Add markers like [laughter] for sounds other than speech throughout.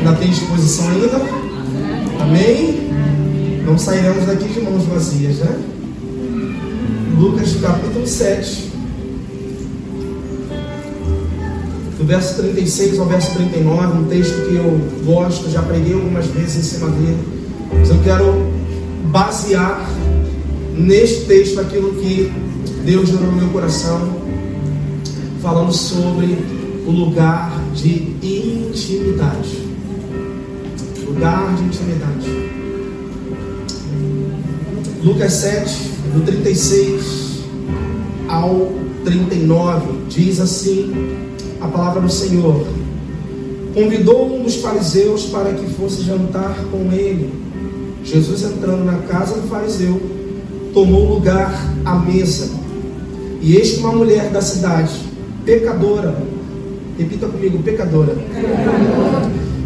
Ainda tem disposição ainda? Amém? Não sairemos daqui de mãos vazias, né? Lucas capítulo 7. Do verso 36 ao verso 39, um texto que eu gosto, já preguei algumas vezes em cima dele. Mas eu quero basear neste texto aquilo que Deus gerou no meu coração, falando sobre o lugar de intimidade. Lugar de intimidade. Lucas 7, do 36 ao 39, diz assim a palavra do Senhor. Convidou um dos fariseus para que fosse jantar com ele. Jesus entrando na casa do fariseu, tomou lugar à mesa. E eis que uma mulher da cidade, pecadora, repita comigo, pecadora,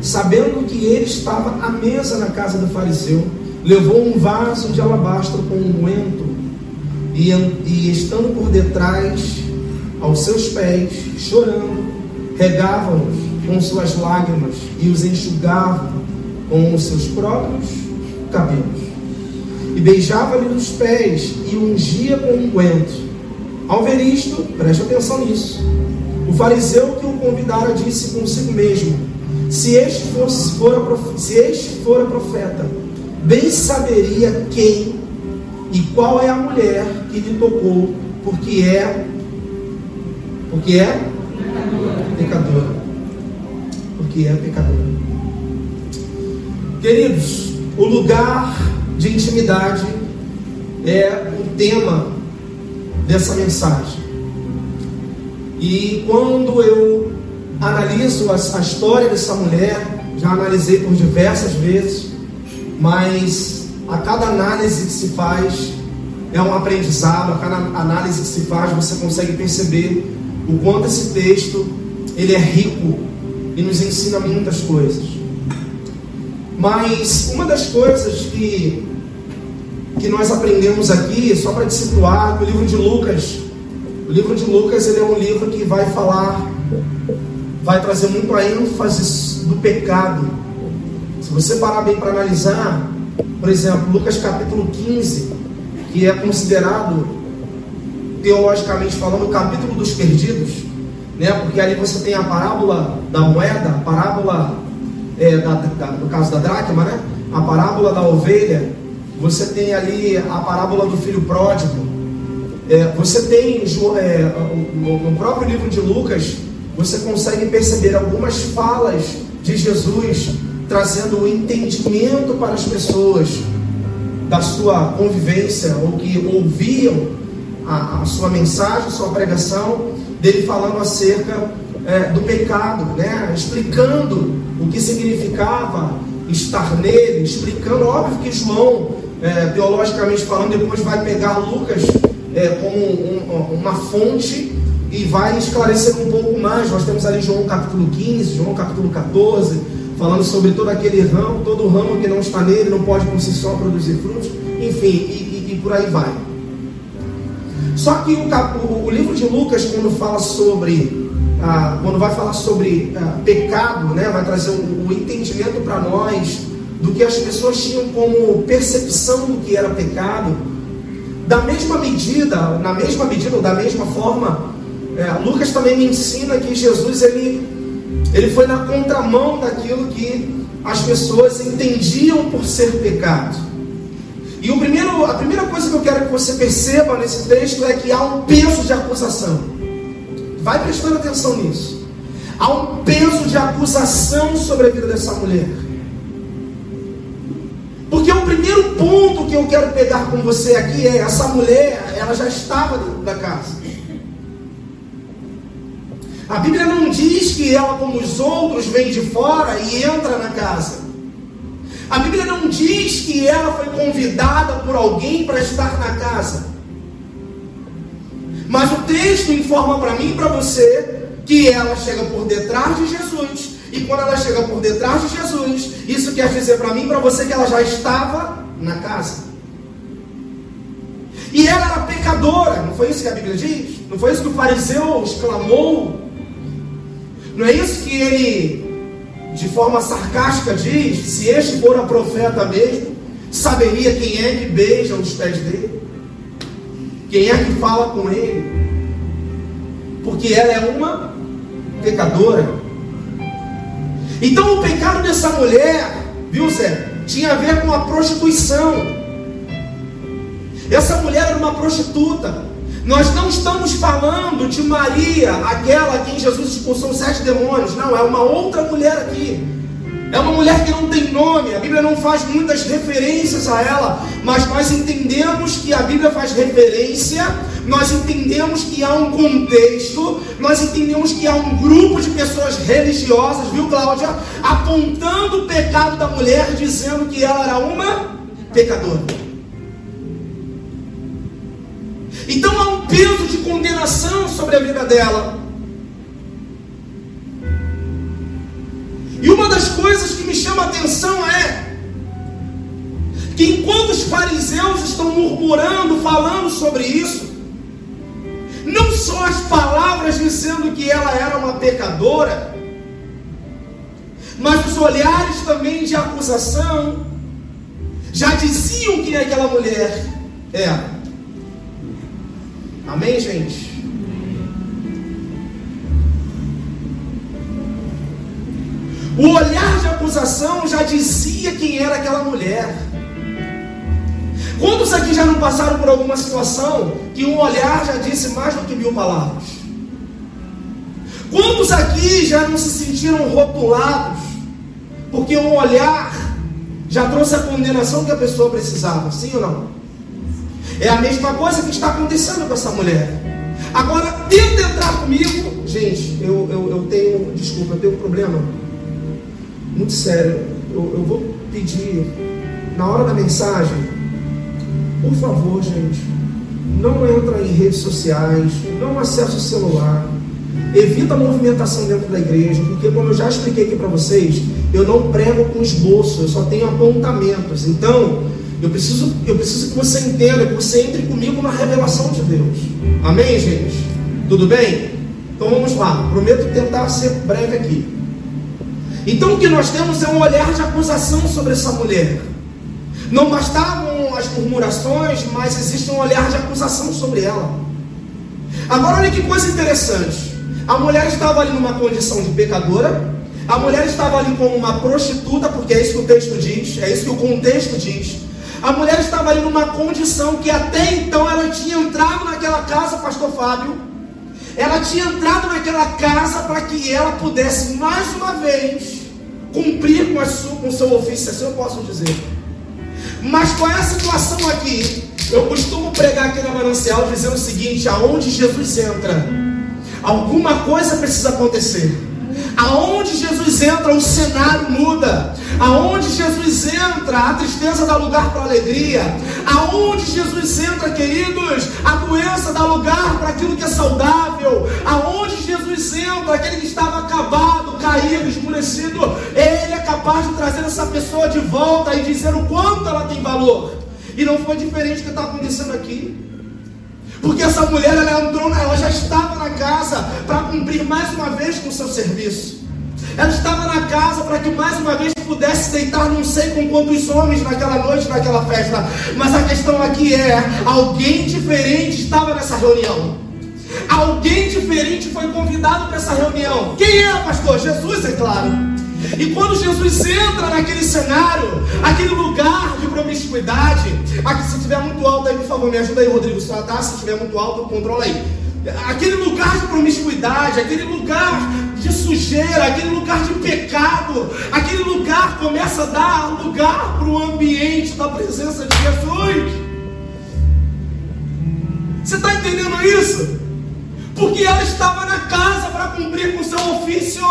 sabendo que ele estava à mesa na casa do fariseu, levou um vaso de alabastro com unguento e, e estando por detrás aos seus pés, chorando, regava-os com suas lágrimas e os enxugava com os seus próprios cabelos. E beijava-lhe os pés e ungia com unguento. Ao ver isto, preste atenção nisso. O fariseu que o convidara disse consigo mesmo: Se este, fosse, fora, se este fora profeta, bem saberia quem e qual é a mulher que lhe tocou, porque é porque é pecadora. Porque é pecadora. Queridos, o lugar de intimidade é o tema dessa mensagem. E quando eu analiso a, a história dessa mulher, já analisei por diversas vezes, mas a cada análise que se faz é um aprendizado, a cada análise que se faz você consegue perceber o quanto esse texto ele é rico e nos ensina muitas coisas. Mas uma das coisas que, que nós aprendemos aqui, só para te situar, o livro de Lucas, o livro de Lucas ele é um livro que vai falar, vai trazer muito a ênfase do pecado. Se você parar bem para analisar, por exemplo, Lucas capítulo 15, que é considerado teologicamente falando, o capítulo dos perdidos, né? porque ali você tem a parábola da moeda, a parábola, é, da, da, no caso da dracma, né? a parábola da ovelha, você tem ali a parábola do filho pródigo, é, você tem é, no próprio livro de Lucas, você consegue perceber algumas falas de Jesus trazendo o entendimento para as pessoas da sua convivência ou que ouviam a, a sua mensagem, a sua pregação, dele falando acerca é, do pecado, né? explicando o que significava estar nele, explicando, óbvio que João, é, teologicamente falando, depois vai pegar Lucas é, como um, uma fonte e vai esclarecer um pouco mais. Nós temos ali João capítulo 15, João capítulo 14, falando sobre todo aquele ramo, todo ramo que não está nele não pode por si só produzir frutos, enfim, e, e, e por aí vai. Só que o, o, livro de Lucas, quando fala sobre, ah, quando vai falar sobre ah, pecado, né, vai trazer o, o entendimento para nós do que as pessoas tinham como percepção do que era pecado. Da mesma medida, na mesma medida ou da mesma forma, é, Lucas também me ensina que Jesus ele, ele foi na contramão daquilo que as pessoas entendiam por ser pecado. E o primeiro, a primeira coisa que eu quero que você perceba nesse texto é que há um peso de acusação. Vai prestando atenção nisso. Há um peso de acusação sobre a vida dessa mulher. Porque o primeiro ponto que eu quero pegar com você aqui é: essa mulher, ela já estava dentro da casa. A Bíblia não diz que ela, como os outros, vem de fora e entra na casa. A Bíblia não diz que ela foi convidada por alguém para estar na casa. Mas o texto informa para mim e para você que ela chega por detrás de Jesus. E quando ela chega por detrás de Jesus, isso quer dizer para mim e para você que ela já estava na casa. E ela era pecadora, não foi isso que a Bíblia diz? Não foi isso que o fariseu exclamou? Não é isso que ele de forma sarcástica, diz: se este for a profeta mesmo, saberia quem é que beija os pés dele, quem é que fala com ele, porque ela é uma pecadora. Então o pecado dessa mulher, viu Zé, tinha a ver com a prostituição. Essa mulher era uma prostituta. Nós não estamos falando de Maria, aquela a quem Jesus expulsou sete demônios. Não, é uma outra mulher aqui. É uma mulher que não tem nome, a Bíblia não faz muitas referências a ela, mas nós entendemos que a Bíblia faz referência, nós entendemos que há um contexto, nós entendemos que há um grupo de pessoas religiosas, viu, Cláudia, apontando o pecado da mulher, dizendo que ela era uma pecadora. Então há um peso de condenação sobre a vida dela. E uma das coisas que me chama a atenção é que enquanto os fariseus estão murmurando, falando sobre isso, não só as palavras dizendo que ela era uma pecadora, mas os olhares também de acusação já diziam que aquela mulher era. Amém, gente? O olhar de acusação já dizia quem era aquela mulher. Quantos aqui já não passaram por alguma situação que um olhar já disse mais do que mil palavras? Quantos aqui já não se sentiram rotulados porque um olhar já trouxe a condenação que a pessoa precisava? Sim ou não? É a mesma coisa que está acontecendo com essa mulher. Agora, tenta entrar comigo. Gente, eu, eu, eu tenho, desculpa, eu tenho um problema muito sério. Eu, eu vou pedir, na hora da mensagem, por favor, gente, não entra em redes sociais, não acessa o celular, evita a movimentação dentro da igreja, porque como eu já expliquei aqui para vocês, eu não prego com esboço, eu só tenho apontamentos. Então, eu preciso, eu preciso que você entenda, que você entre comigo na revelação de Deus. Amém, gente? Tudo bem? Então vamos lá. Prometo tentar ser breve aqui. Então o que nós temos é um olhar de acusação sobre essa mulher. Não bastavam as murmurações, mas existe um olhar de acusação sobre ela. Agora olha que coisa interessante. A mulher estava ali numa condição de pecadora, a mulher estava ali como uma prostituta, porque é isso que o texto diz, é isso que o contexto diz. A mulher estava ali numa condição que até então ela tinha entrado naquela casa, pastor Fábio. Ela tinha entrado naquela casa para que ela pudesse mais uma vez cumprir com, sua, com o seu ofício, assim eu posso dizer. Mas qual é a situação aqui? Eu costumo pregar aqui na Manancial dizendo o seguinte: aonde Jesus entra, alguma coisa precisa acontecer. Aonde Jesus entra, o cenário muda. Aonde Jesus entra, a tristeza dá lugar para a alegria. Aonde Jesus entra, queridos, a doença dá lugar para aquilo que é saudável. Aonde Jesus entra, aquele que estava acabado, caído, esmurecido, ele é capaz de trazer essa pessoa de volta e dizer o quanto ela tem valor. E não foi diferente do que está acontecendo aqui. Porque essa mulher ela entrou, ela já estava na casa para cumprir mais uma vez com o seu serviço. Ela estava na casa para que mais uma vez pudesse deitar não sei com quantos homens naquela noite, naquela festa. Mas a questão aqui é: alguém diferente estava nessa reunião. Alguém diferente foi convidado para essa reunião. Quem é, pastor? Jesus, é claro. E quando Jesus entra naquele cenário, aquele lugar de promiscuidade, aqui se estiver muito alto aí, por favor, me ajuda aí, Rodrigo, só tá? Se estiver muito alto, controla aí. Aquele lugar de promiscuidade, aquele lugar de sujeira, aquele lugar de pecado, aquele lugar começa a dar lugar para o ambiente da presença de Jesus. Você está entendendo isso? Porque ela estava na casa para cumprir com seu ofício.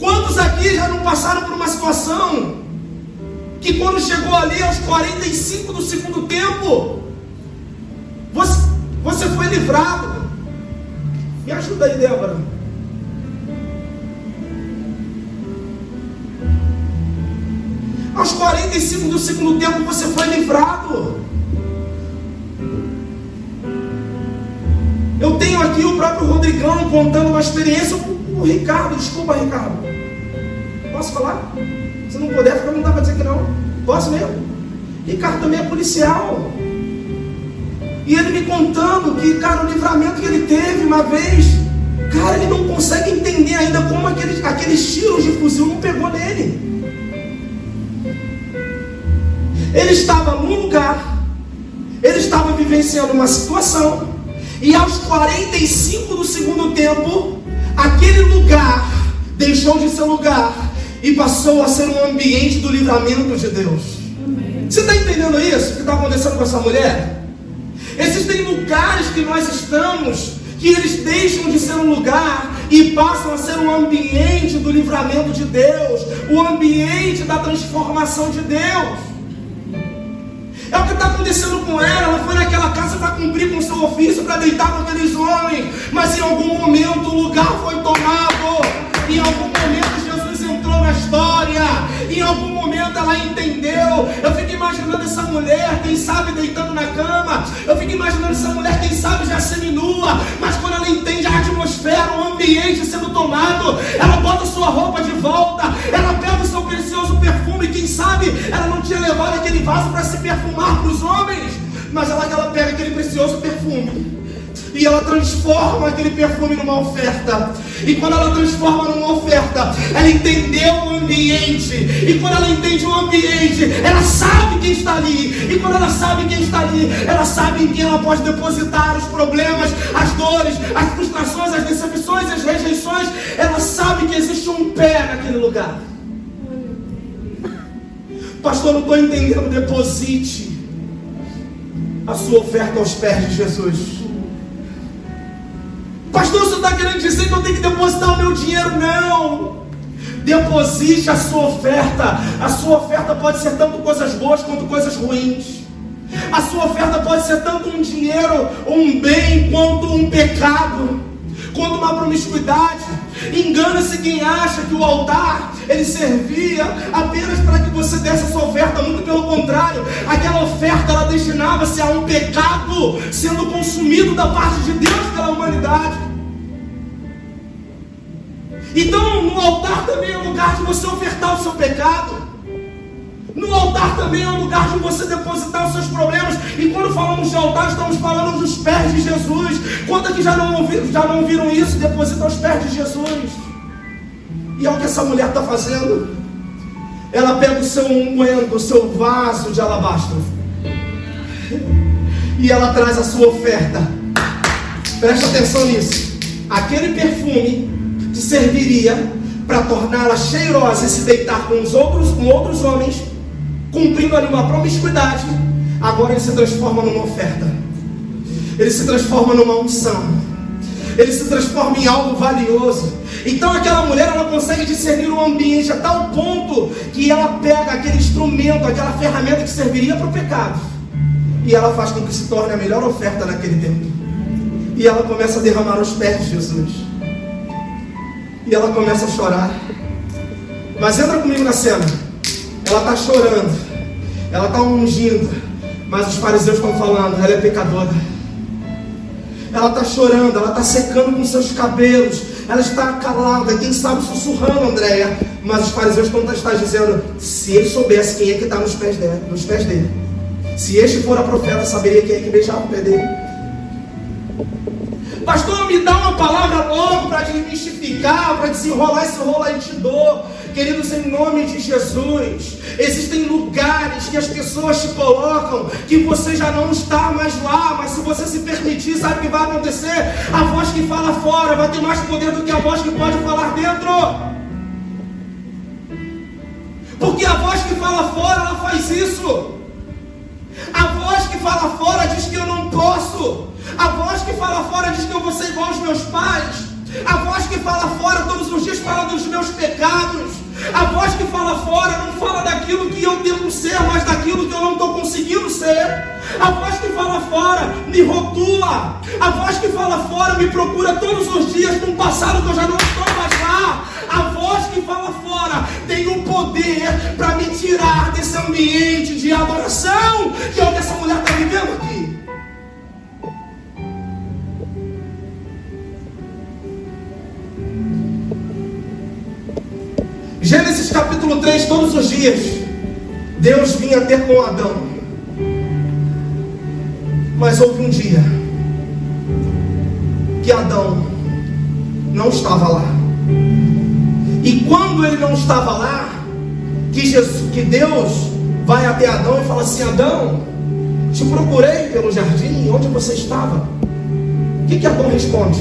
Quantos aqui já não passaram por uma situação que quando chegou ali aos 45 do segundo tempo, você, você foi livrado? Me ajuda aí, Débora. Aos 45 do segundo tempo você foi livrado. Eu tenho aqui o próprio Rodrigão contando uma experiência o Ricardo, desculpa, Ricardo. Posso falar? Se não puder, fica não dá para dizer que não. Posso mesmo? Ricardo também é policial. E ele me contando que, cara, o livramento que ele teve uma vez, cara, ele não consegue entender ainda como aqueles, aqueles tiros de fuzil não pegou nele. Ele estava num lugar, ele estava vivenciando uma situação, e aos 45 do segundo tempo, aquele lugar deixou de ser lugar e passou a ser um ambiente do livramento de Deus. Você está entendendo isso que está acontecendo com essa mulher? Existem lugares que nós estamos que eles deixam de ser um lugar e passam a ser um ambiente do livramento de Deus, o ambiente da transformação de Deus. É o que está acontecendo com ela. Ela foi naquela casa para cumprir com seu ofício, para deitar com aqueles homens. Mas em algum momento o lugar foi tomado. Em algum momento Na história. Em algum momento ela entendeu. Eu fico imaginando essa mulher, quem sabe deitando na cama. Eu fico imaginando essa mulher, quem sabe já seminua. Mas quando ela entende a atmosfera, o ambiente sendo tomado, ela bota sua roupa de volta. Ela pega o seu precioso perfume. Quem sabe ela não tinha levado aquele vaso para se perfumar para os homens. Mas ela, ela pega aquele precioso perfume e ela transforma aquele perfume numa oferta. E quando ela transforma numa oferta, ela entendeu o ambiente. E quando ela entende o ambiente, ela sabe quem está ali. E quando ela sabe quem está ali, ela sabe em quem ela pode depositar os problemas, as dores, as frustrações, as decepções, as rejeições. Ela sabe que existe um pé naquele lugar. Pastor, não estou entendendo. Deposite a sua oferta aos pés de Jesus. Pastor, você está querendo dizer que eu tenho que depositar o meu dinheiro? Não. Deposite a sua oferta. A sua oferta pode ser tanto coisas boas quanto coisas ruins. A sua oferta pode ser tanto um dinheiro, um bem, quanto um pecado, quanto uma promiscuidade. Engana-se quem acha que o altar ele servia apenas para que você desse a sua oferta, muito pelo contrário, aquela oferta ela destinava-se a um pecado sendo consumido da parte de Deus pela humanidade. Então, no altar também é lugar de você ofertar o seu pecado. No altar também é um lugar de você depositar os seus problemas. E quando falamos de altar, estamos falando dos pés de Jesus. Quantos que já não ouviram, já não ouviram isso? Deposita aos pés de Jesus. E olha o que essa mulher está fazendo. Ela pega o seu unguento, o seu vaso de alabastro. E ela traz a sua oferta. Preste atenção nisso. Aquele perfume que serviria para torná-la cheirosa e se deitar com os outros, com outros homens, cumprindo ali uma promiscuidade, agora ele se transforma numa oferta. Ele se transforma numa unção. Ele se transforma em algo valioso. Então aquela mulher ela consegue discernir o ambiente a tal ponto que ela pega aquele instrumento, aquela ferramenta que serviria para o pecado, e ela faz com que se torne a melhor oferta naquele tempo. E ela começa a derramar os pés de Jesus. E ela começa a chorar. Mas entra comigo na cena. Ela está chorando, ela está ungindo, mas os fariseus estão falando, ela é pecadora. Ela está chorando, ela está secando com seus cabelos, ela está calada, quem sabe sussurrando, Andréia. Mas os fariseus estão dizendo: se ele soubesse quem é que está nos pés dele, nos pés dele, se este for a profeta, saberia quem é que beijava o pé dele. Pastor, me dá palavra logo para desmistificar, para desenrolar esse rolo aí de dor. Queridos, em nome de Jesus, existem lugares que as pessoas te colocam que você já não está mais lá, mas se você se permitir, sabe o que vai acontecer? A voz que fala fora vai ter mais poder do que a voz que pode falar dentro. Porque a voz que fala fora, ela faz isso. A voz que fala fora diz que eu não posso. A voz que fala fora diz que eu vou ser igual aos meus pais. A voz que fala fora todos os dias fala dos meus pecados. A voz que fala fora não fala daquilo que eu tento ser, mas daquilo que eu não estou conseguindo ser. A voz que fala fora me rotula. A voz que fala fora me procura todos os dias num passado que eu já não estou A voz que fala fora tem o poder para me tirar desse ambiente de adoração que é o que essa mulher está vivendo aqui. Gênesis capítulo 3, todos os dias, Deus vinha ter com Adão. Mas houve um dia que Adão não estava lá. E quando ele não estava lá, que, Jesus, que Deus vai até Adão e fala assim: Adão, te procurei pelo jardim, onde você estava? O que, que Adão responde?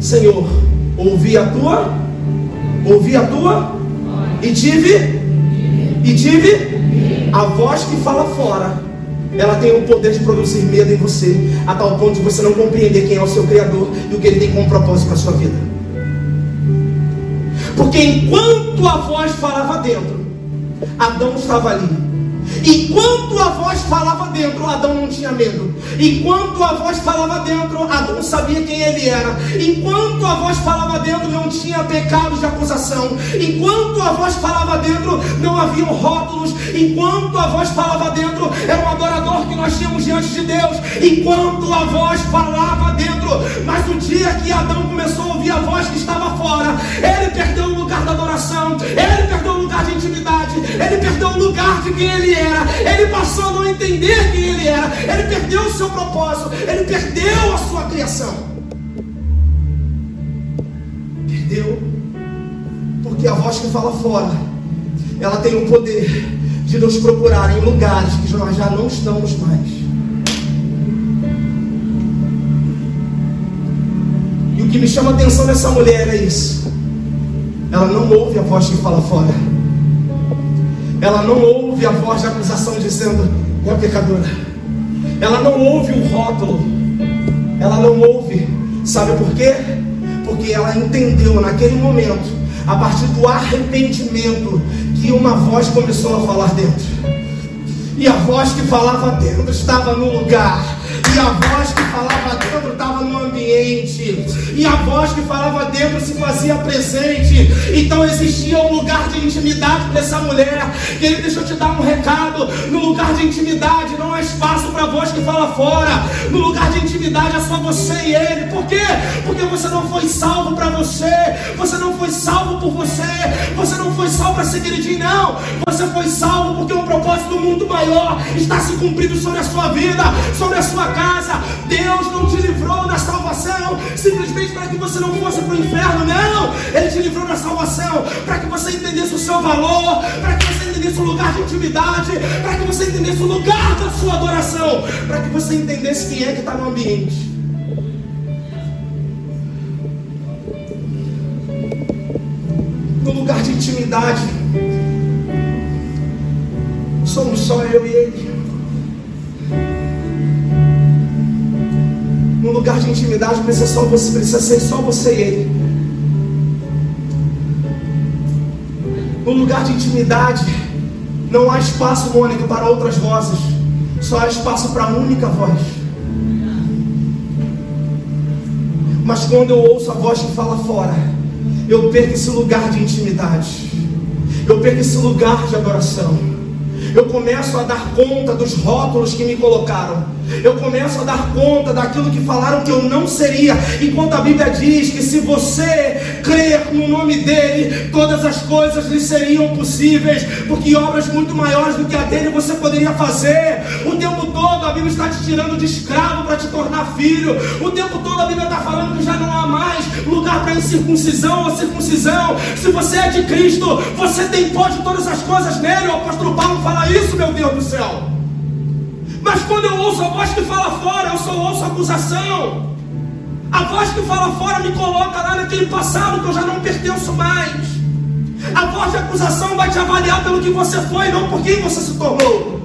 Senhor, ouvi a tua, ouvi a tua, e tive, e tive a voz que fala fora. Ela tem o poder de produzir medo em você, a tal ponto de você não compreender quem é o seu Criador e o que ele tem como propósito para a sua vida. Porque enquanto a voz falava dentro, Adão estava ali Enquanto a voz falava dentro, Adão não tinha medo. Enquanto a voz falava dentro, Adão sabia quem ele era. Enquanto a voz falava dentro, não tinha pecados de acusação. Enquanto a voz falava dentro, não haviam rótulos. Enquanto a voz falava dentro, era um adorador que nós tínhamos diante de Deus. Enquanto a voz falava dentro, mas no dia que Adão começou a ouvir a voz que estava fora, ele perdeu o lugar da adoração, ele perdeu o lugar de intimidade, ele perdeu o lugar de quem ele era era, ele passou a não entender quem ele era, ele perdeu o seu propósito, ele perdeu a sua criação. Perdeu, porque a voz que fala fora, ela tem o poder de nos procurar em lugares que nós já não estamos mais. E o que me chama a atenção nessa mulher é isso. Ela não ouve a voz que fala fora ela não ouve a voz de acusação dizendo é pecadora. Ela não ouve o rótulo. Ela não ouve. Sabe por quê? Porque ela entendeu naquele momento, a partir do arrependimento, que uma voz começou a falar dentro. E a voz que falava dentro estava no lugar. E a voz que falava dentro estava no ambiente. E a voz que falava dentro se fazia presente. Então existia um lugar de intimidade para essa mulher. Ele deixa eu te dar um recado. No lugar de intimidade não há espaço para a voz que fala fora. No lugar de intimidade é só você e ele. Por quê? Porque você não foi salvo para você. Você não foi salvo por você. Você não foi salvo para ser queridinho, não. Você foi salvo porque um propósito do mundo maior está se cumprindo sobre a sua vida, sobre a sua casa casa. Deus não te livrou da salvação simplesmente para que você não fosse para o inferno, não. Ele te livrou da salvação para que você entendesse o seu valor, para que você entendesse o lugar de intimidade, para que você entendesse o lugar da sua adoração, para que você entendesse quem é que está no ambiente. No lugar de intimidade, somos só eu e ele. No lugar de intimidade precisa, só você, precisa ser só você e ele. No lugar de intimidade, não há espaço, Mônica, para outras vozes. Só há espaço para a única voz. Mas quando eu ouço a voz que fala fora, eu perco esse lugar de intimidade. Eu perco esse lugar de adoração. Eu começo a dar conta dos rótulos que me colocaram eu começo a dar conta daquilo que falaram que eu não seria, enquanto a Bíblia diz que se você crer no nome dele, todas as coisas lhe seriam possíveis, porque obras muito maiores do que a dele você poderia fazer. O tempo todo a Bíblia está te tirando de escravo para te tornar filho. O tempo todo a Bíblia está falando que já não há mais lugar para incircuncisão ou circuncisão. Se você é de Cristo, você tem pode todas as coisas nele. O apóstolo Paulo fala isso, meu Deus do céu. Mas quando eu ouço a voz que fala fora, eu só ouço acusação. A voz que fala fora me coloca lá naquele passado que eu já não pertenço mais. A voz de acusação vai te avaliar pelo que você foi, não por quem você se tornou.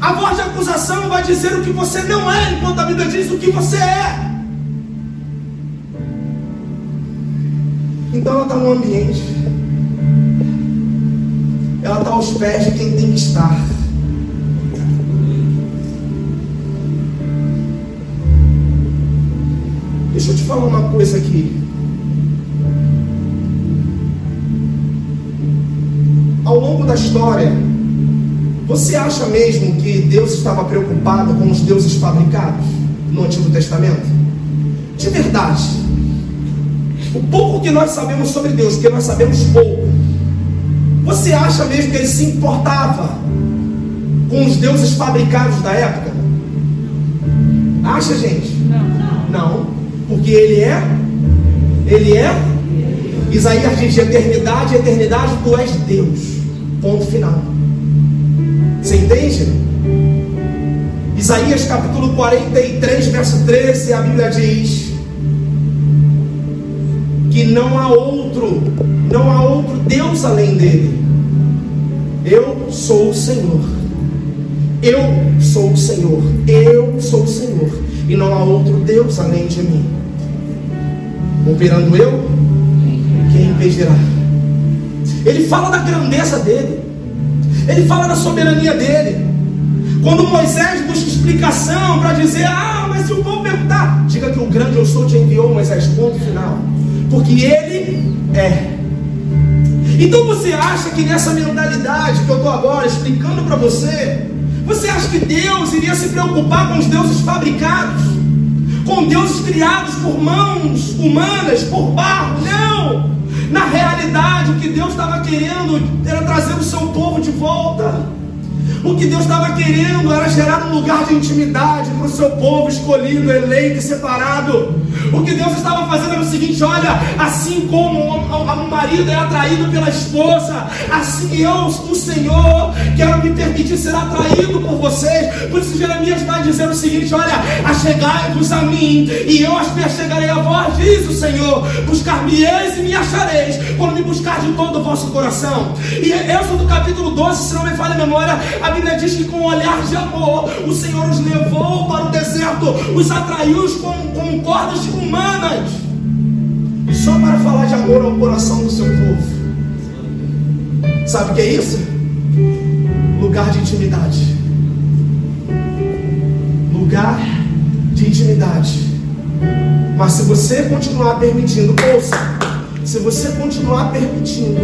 A voz de acusação vai dizer o que você não é, enquanto a Bíblia diz o que você é. Então ela está no ambiente. Ela está aos pés de quem tem que estar. Deixa eu te falar uma coisa aqui. Ao longo da história, você acha mesmo que Deus estava preocupado com os deuses fabricados no Antigo Testamento? De verdade. O pouco que nós sabemos sobre Deus, porque nós sabemos pouco, você acha mesmo que ele se importava com os deuses fabricados da época? Acha, gente? Porque ele é, ele é. Isaías diz: eternidade, eternidade, tu és Deus. Ponto final. Você entende? Isaías capítulo 43, verso 13, a Bíblia diz que não há outro, não há outro Deus além dele. Eu sou o Senhor. Eu sou o Senhor. Eu sou o Senhor. E não há outro Deus além de mim. Operando eu, quem impedirá? Ele fala da grandeza dele. Ele fala da soberania dele. Quando Moisés busca explicação para dizer, ah, mas se o povo perguntar, diga que o grande eu sou te enviou, Moisés, ponto final. Porque ele é. Então você acha que nessa mentalidade que eu estou agora explicando para você, você acha que Deus iria se preocupar com os deuses fabricados? Com deuses criados por mãos humanas, por barro? Não! Na realidade, o que Deus estava querendo era trazer o seu povo de volta. O que Deus estava querendo era gerar um lugar de intimidade para o seu povo escolhido, eleito e separado. O que Deus estava fazendo era o seguinte: olha, assim como o marido é atraído pela esposa, assim eu, o Senhor, quero me permitir ser atraído por vocês. Por isso, Jeremias vai dizer o seguinte: olha, achegai-vos a mim, e eu me achegarei a vós, diz o Senhor. Buscar-me-eis e me achareis, quando me buscar de todo o vosso coração. E Êxodo capítulo 12, se não me falha a memória, a Bíblia diz que com um olhar de amor, o Senhor os levou para o deserto, os atraiu com, com cordas humanas, só para falar de amor ao coração do seu povo. Sabe o que é isso? Lugar de intimidade. Lugar de intimidade. Mas se você continuar permitindo, ouça, se você continuar permitindo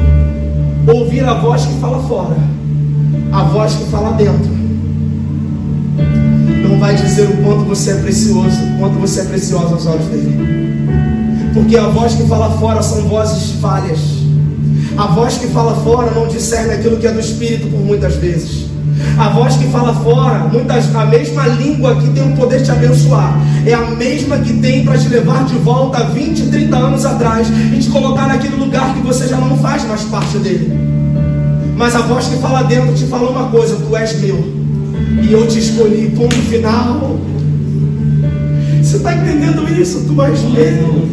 ouvir a voz que fala fora, a voz que fala dentro vai dizer o quanto você é precioso, o quanto você é precioso aos olhos dele. Porque a voz que fala fora são vozes falhas. A voz que fala fora não discerne aquilo que é do Espírito por muitas vezes. A voz que fala fora, muitas, a mesma língua que tem o poder de te abençoar, é a mesma que tem para te levar de volta 20, 30 anos atrás e te colocar naquele lugar que você já não faz mais parte dele. Mas a voz que fala dentro te fala uma coisa: Tu és meu. E eu te escolhi. Ponto final. Você está entendendo isso? Tu és meu.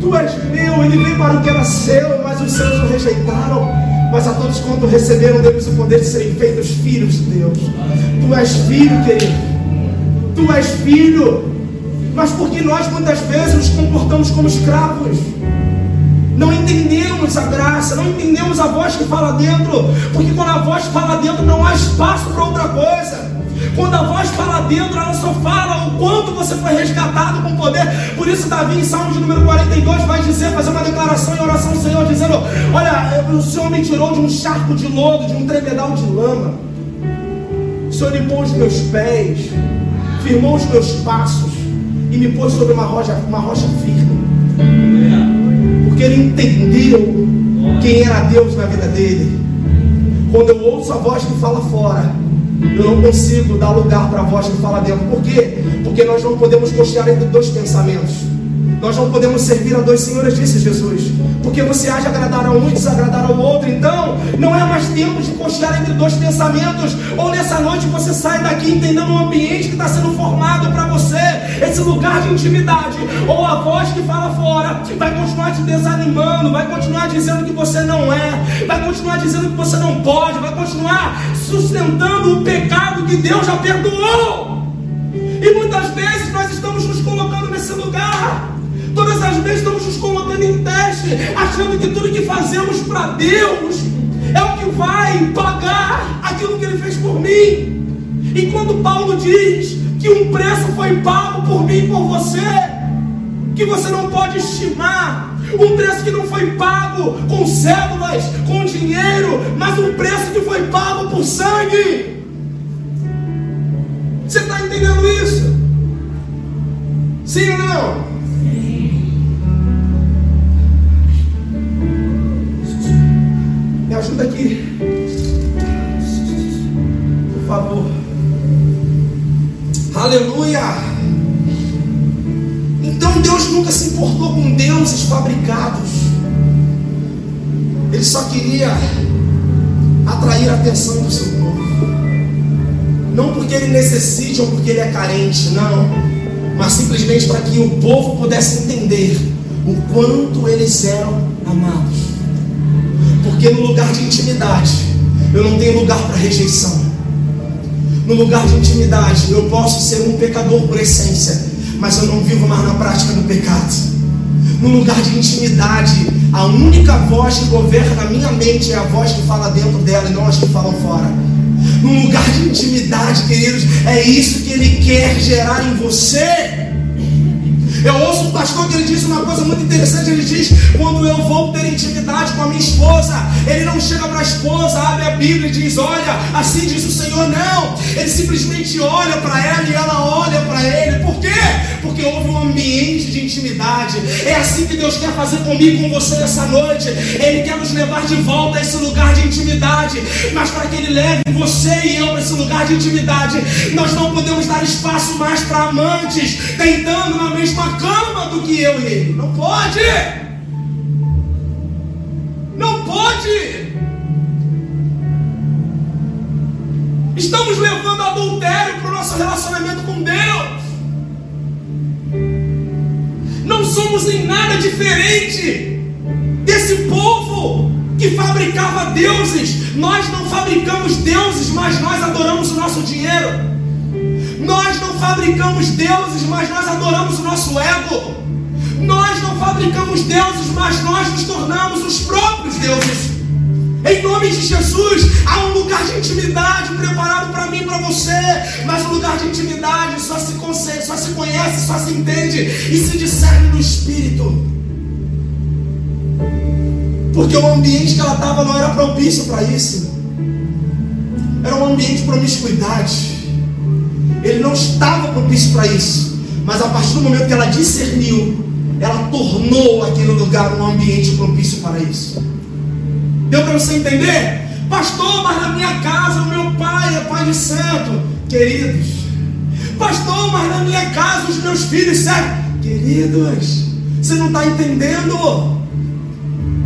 Tu és meu. Ele veio para o que era seu, mas os seus o rejeitaram. Mas a todos quanto receberam deles o poder de serem feitos filhos de Deus. Tu és filho, querido. Tu és filho. Mas porque nós muitas vezes nos comportamos como escravos não entendemos a graça, não entendemos a voz que fala dentro, porque quando a voz fala dentro não há espaço para outra coisa. Quando a voz fala dentro, ela só fala o quanto você foi resgatado com poder. Por isso, Davi, em Salmo de número 42, vai dizer, fazer uma declaração em oração ao Senhor, dizendo: Olha, o Senhor me tirou de um charco de lodo, de um tremedal de lama. O Senhor limpou os meus pés, firmou os meus passos e me pôs sobre uma rocha, uma rocha firme porque ele entendeu quem era Deus na vida dele. Quando eu ouço a voz que fala fora, eu não consigo dar lugar para a voz que fala dentro. Por quê? Porque nós não podemos cochear entre dois pensamentos. Nós não podemos servir a dois senhores, disse Jesus. Porque você age agradar a um e desagradar ao outro. Então, não é mais tempo de cochear entre dois pensamentos. Ou nessa noite você sai daqui entendendo um ambiente que está sendo formado para você. Esse lugar de intimidade. Ou a voz que fala fora vai continuar te desanimando. Vai continuar dizendo que você não é. Vai continuar dizendo que você não pode. Vai continuar sustentando o pecado que Deus já perdoou. E muitas vezes nós estamos nos colocando nesse lugar. Todas as vezes estamos nos colocando em teste, achando que tudo que fazemos para Deus é o que vai pagar aquilo que Ele fez por mim. E quando Paulo diz que um preço foi pago por mim e por você, que você não pode estimar, um preço que não foi pago com cédulas, com dinheiro, mas um preço que foi pago por sangue. Você está entendendo isso? Sim ou não? Ajuda aqui. Por favor. Aleluia. Então Deus nunca se importou com deuses fabricados. Ele só queria atrair a atenção do seu povo. Não porque ele necessite ou porque ele é carente, não. Mas simplesmente para que o povo pudesse entender o quanto eles eram amados. Porque no lugar de intimidade, eu não tenho lugar para rejeição. No lugar de intimidade, eu posso ser um pecador por essência, mas eu não vivo mais na prática do pecado. No lugar de intimidade, a única voz que governa a minha mente é a voz que fala dentro dela e não as que falam fora. No lugar de intimidade, queridos, é isso que Ele quer gerar em você. Eu ouço um pastor que ele diz uma coisa muito interessante. Ele diz: quando eu vou ter intimidade com a minha esposa, ele não chega para a esposa, abre a Bíblia e diz: Olha, assim diz o Senhor. Não, ele simplesmente olha para ela e ela olha para ele. Por quê? Porque houve um ambiente de intimidade. É assim que Deus quer fazer comigo, com você nessa noite. Ele quer nos levar de volta a esse lugar de intimidade. Mas para que Ele leve você e eu para esse lugar de intimidade, nós não podemos dar espaço mais para amantes tentando na mesma cama do que eu e ele. Não pode! Não pode! Estamos levando adultério para o nosso relacionamento com Deus. Não somos em nada diferente desse povo que fabricava deuses. Nós não fabricamos deuses, mas nós adoramos o nosso dinheiro. Nós não fabricamos deuses, mas nós adoramos o nosso ego. Nós não fabricamos deuses, mas nós nos tornamos os próprios deuses. Em nome de Jesus, há um lugar de intimidade preparado para mim e para você. Mas o um lugar de intimidade só se, consegue, só se conhece, só se entende e se discerne no Espírito. Porque o ambiente que ela estava não era propício para isso. Era um ambiente de promiscuidade. Ele não estava propício para isso. Mas a partir do momento que ela discerniu, ela tornou aquele lugar um ambiente propício para isso. Deu para você entender? Pastor, mas na minha casa o meu pai é pai de santo. Queridos, pastor, mas na minha casa os meus filhos servem. Queridos, você não está entendendo?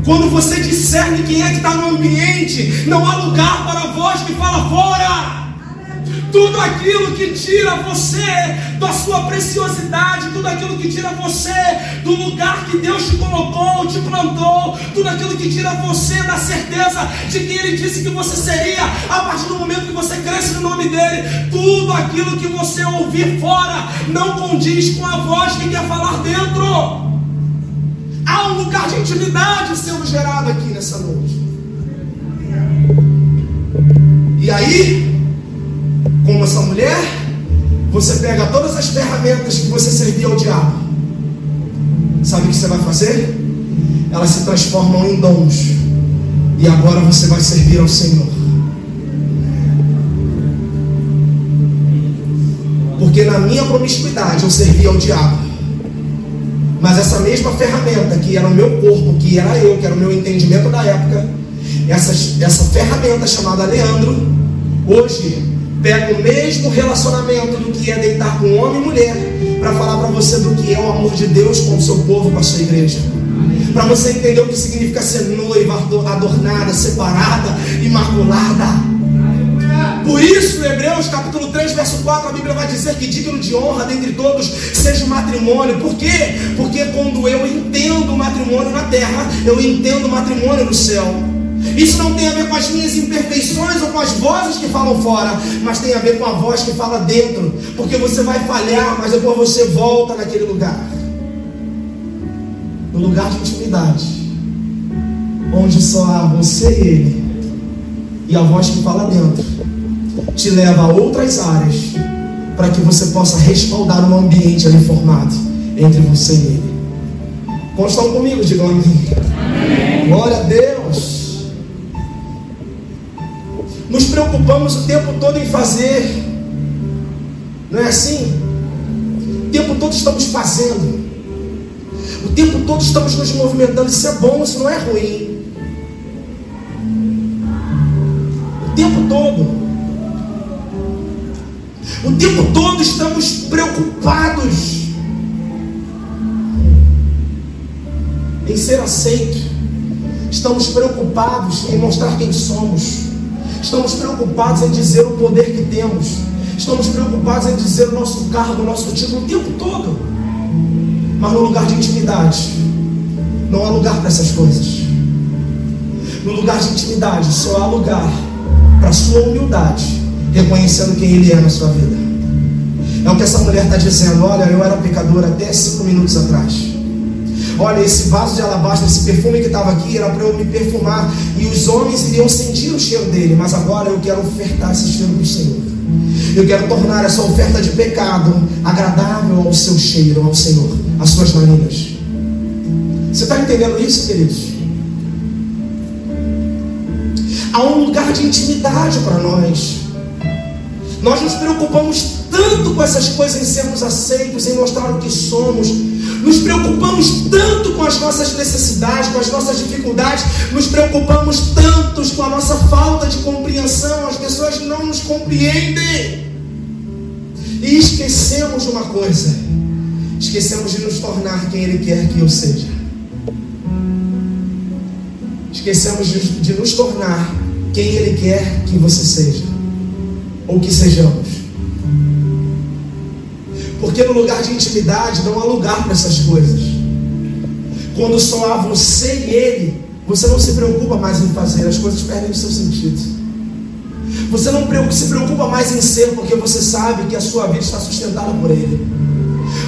Quando você discerne quem é que está no ambiente, não há lugar para a voz que fala fora tudo aquilo que tira você da sua preciosidade, tudo aquilo que tira você do lugar que Deus te colocou, te plantou, tudo aquilo que tira você da certeza de que Ele disse que você seria, a partir do momento que você cresce no nome dEle, tudo aquilo que você ouvir fora não condiz com a voz que quer falar dentro. Há um lugar de intimidade sendo gerado aqui nessa noite. E aí, como essa mulher, você pega todas as ferramentas que você servia ao diabo. Sabe o que você vai fazer? Elas se transformam em dons. E agora você vai servir ao Senhor. Porque na minha promiscuidade eu servia ao diabo. Mas essa mesma ferramenta que era o meu corpo, que era eu, que era o meu entendimento da época, essa, essa ferramenta chamada Leandro, hoje pega o mesmo relacionamento do que é deitar com homem e mulher para falar para você do que é o amor de Deus com o seu povo, com a sua igreja. Para você entender o que significa ser noiva, adornada, separada, imaculada. Por isso, Hebreus capítulo 3, verso 4, a Bíblia vai dizer que digno de honra dentre todos seja o matrimônio. Por quê? Porque quando eu entendo o matrimônio na terra, eu entendo o matrimônio no céu. Isso não tem a ver com as minhas imperfeições ou com as vozes que falam fora, mas tem a ver com a voz que fala dentro. Porque você vai falhar, mas depois você volta naquele lugar no lugar de intimidade, onde só há você e ele, e a voz que fala dentro, te leva a outras áreas, para que você possa respaldar um ambiente ali formado entre você e ele. Estão comigo? Digam amém. Glória a Deus. Nos preocupamos o tempo todo em fazer. Não é assim? O tempo todo estamos fazendo. O tempo todo estamos nos movimentando. Isso é bom, isso não é ruim. O tempo todo. O tempo todo estamos preocupados em ser aceito. Estamos preocupados em mostrar quem somos. Estamos preocupados em dizer o poder que temos. Estamos preocupados em dizer o nosso cargo, o nosso título o tempo todo. Mas no lugar de intimidade, não há lugar para essas coisas. No lugar de intimidade, só há lugar para a sua humildade, reconhecendo quem Ele é na sua vida. É o que essa mulher está dizendo. Olha, eu era pecador até cinco minutos atrás. Olha, esse vaso de alabastro, esse perfume que estava aqui, era para eu me perfumar. E os homens iriam sentir o cheiro dele. Mas agora eu quero ofertar esse cheiro para o Senhor. Eu quero tornar essa oferta de pecado agradável ao seu cheiro, ao Senhor, às suas narinas. Você está entendendo isso, queridos? Há um lugar de intimidade para nós. Nós nos preocupamos tanto com essas coisas em sermos aceitos, em mostrar o que somos. Nos preocupamos tanto com as nossas necessidades, com as nossas dificuldades, nos preocupamos tanto com a nossa falta de compreensão, as pessoas não nos compreendem. E esquecemos uma coisa: esquecemos de nos tornar quem Ele quer que eu seja. Esquecemos de, de nos tornar quem Ele quer que você seja, ou que sejamos. Porque no lugar de intimidade não há lugar para essas coisas. Quando só há você e Ele, você não se preocupa mais em fazer, as coisas perdem o seu sentido. Você não se preocupa mais em ser, porque você sabe que a sua vida está sustentada por Ele.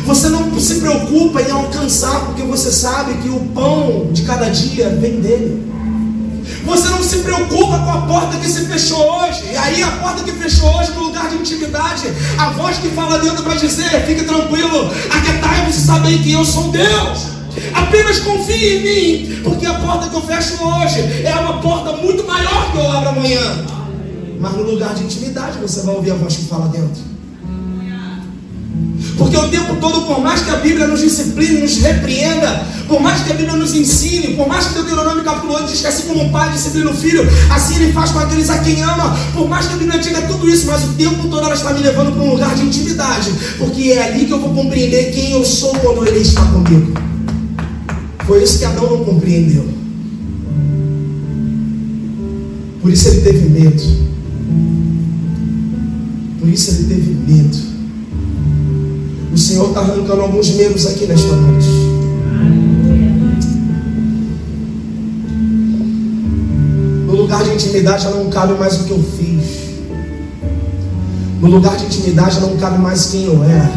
Você não se preocupa em alcançar, porque você sabe que o pão de cada dia vem dele. Você não se preocupa com a porta que se fechou hoje. E aí a porta que fechou hoje no lugar de intimidade, a voz que fala dentro vai dizer: fique tranquilo, aquietai-vos e sabei que eu sou Deus. Apenas confie em mim, porque a porta que eu fecho hoje é uma porta muito maior que eu abro amanhã. Mas no lugar de intimidade você vai ouvir a voz que fala dentro. Porque o tempo todo, por mais que a Bíblia nos discipline, nos repreenda, por mais que a Bíblia nos ensine, por mais que Deuteronômio capítulo 8 diz que assim como o pai disciplina o filho, assim ele faz com aqueles a quem ama, por mais que a Bíblia diga tudo isso, mas o tempo todo ela está me levando para um lugar de intimidade, porque é ali que eu vou compreender quem eu sou quando ele está comigo. Foi isso que Adão não compreendeu. Por isso ele teve medo. Por isso ele teve medo. O Senhor está arrancando alguns medos aqui nesta noite. No lugar de intimidade já não cabe mais o que eu fiz. No lugar de intimidade já não cabe mais quem eu era.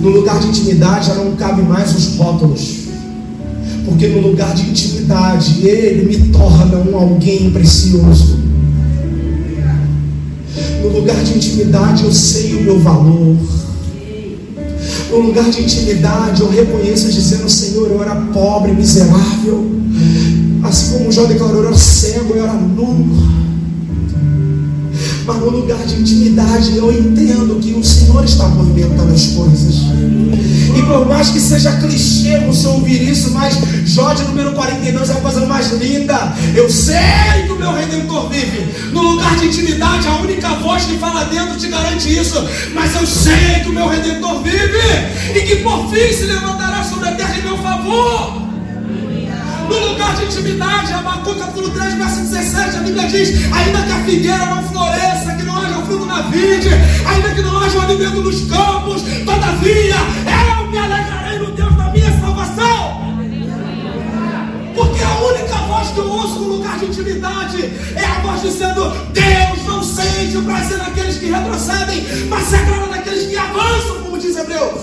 No lugar de intimidade já não cabe mais os rótulos. Porque no lugar de intimidade, Ele me torna um alguém precioso. No lugar de intimidade, eu sei o meu valor no lugar de intimidade, eu reconheço dizendo: Senhor, eu era pobre, miserável. Assim como Jó declarou, eu era cego, eu era nu. Mas no lugar de intimidade, eu entendo que o Senhor está movimentando as coisas. E por mais que seja clichê você ouvir isso, mas Jó de número 42 é a coisa mais linda. Eu sei que o meu redentor vive. No lugar de intimidade, a única voz que fala dentro te garante isso. Mas eu sei que o meu redentor vive. E que por fim se levantará sobre a terra em meu favor. No lugar de intimidade, Abacu capítulo 3, verso 17, a Bíblia diz: ainda que a figueira não floresça, fruto na vide, ainda que não haja alimento nos campos, todavia eu me alegrarei no Deus da minha salvação. Porque a única voz que eu ouço no lugar de intimidade é a voz dizendo: Deus não sente o prazer naqueles que retrocedem, mas se agrada naqueles que avançam, como diz Hebreus.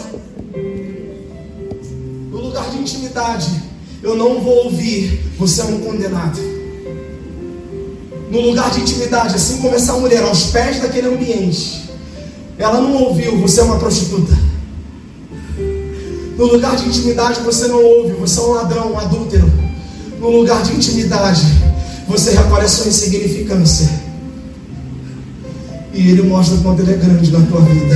No lugar de intimidade, eu não vou ouvir, você é um condenado. No lugar de intimidade, assim como essa mulher, aos pés daquele ambiente, ela não ouviu, você é uma prostituta. No lugar de intimidade, você não ouve, você é um ladrão, um adúltero no lugar de intimidade, você recolhe a sua insignificância. E Ele mostra o quanto Ele é grande na tua vida.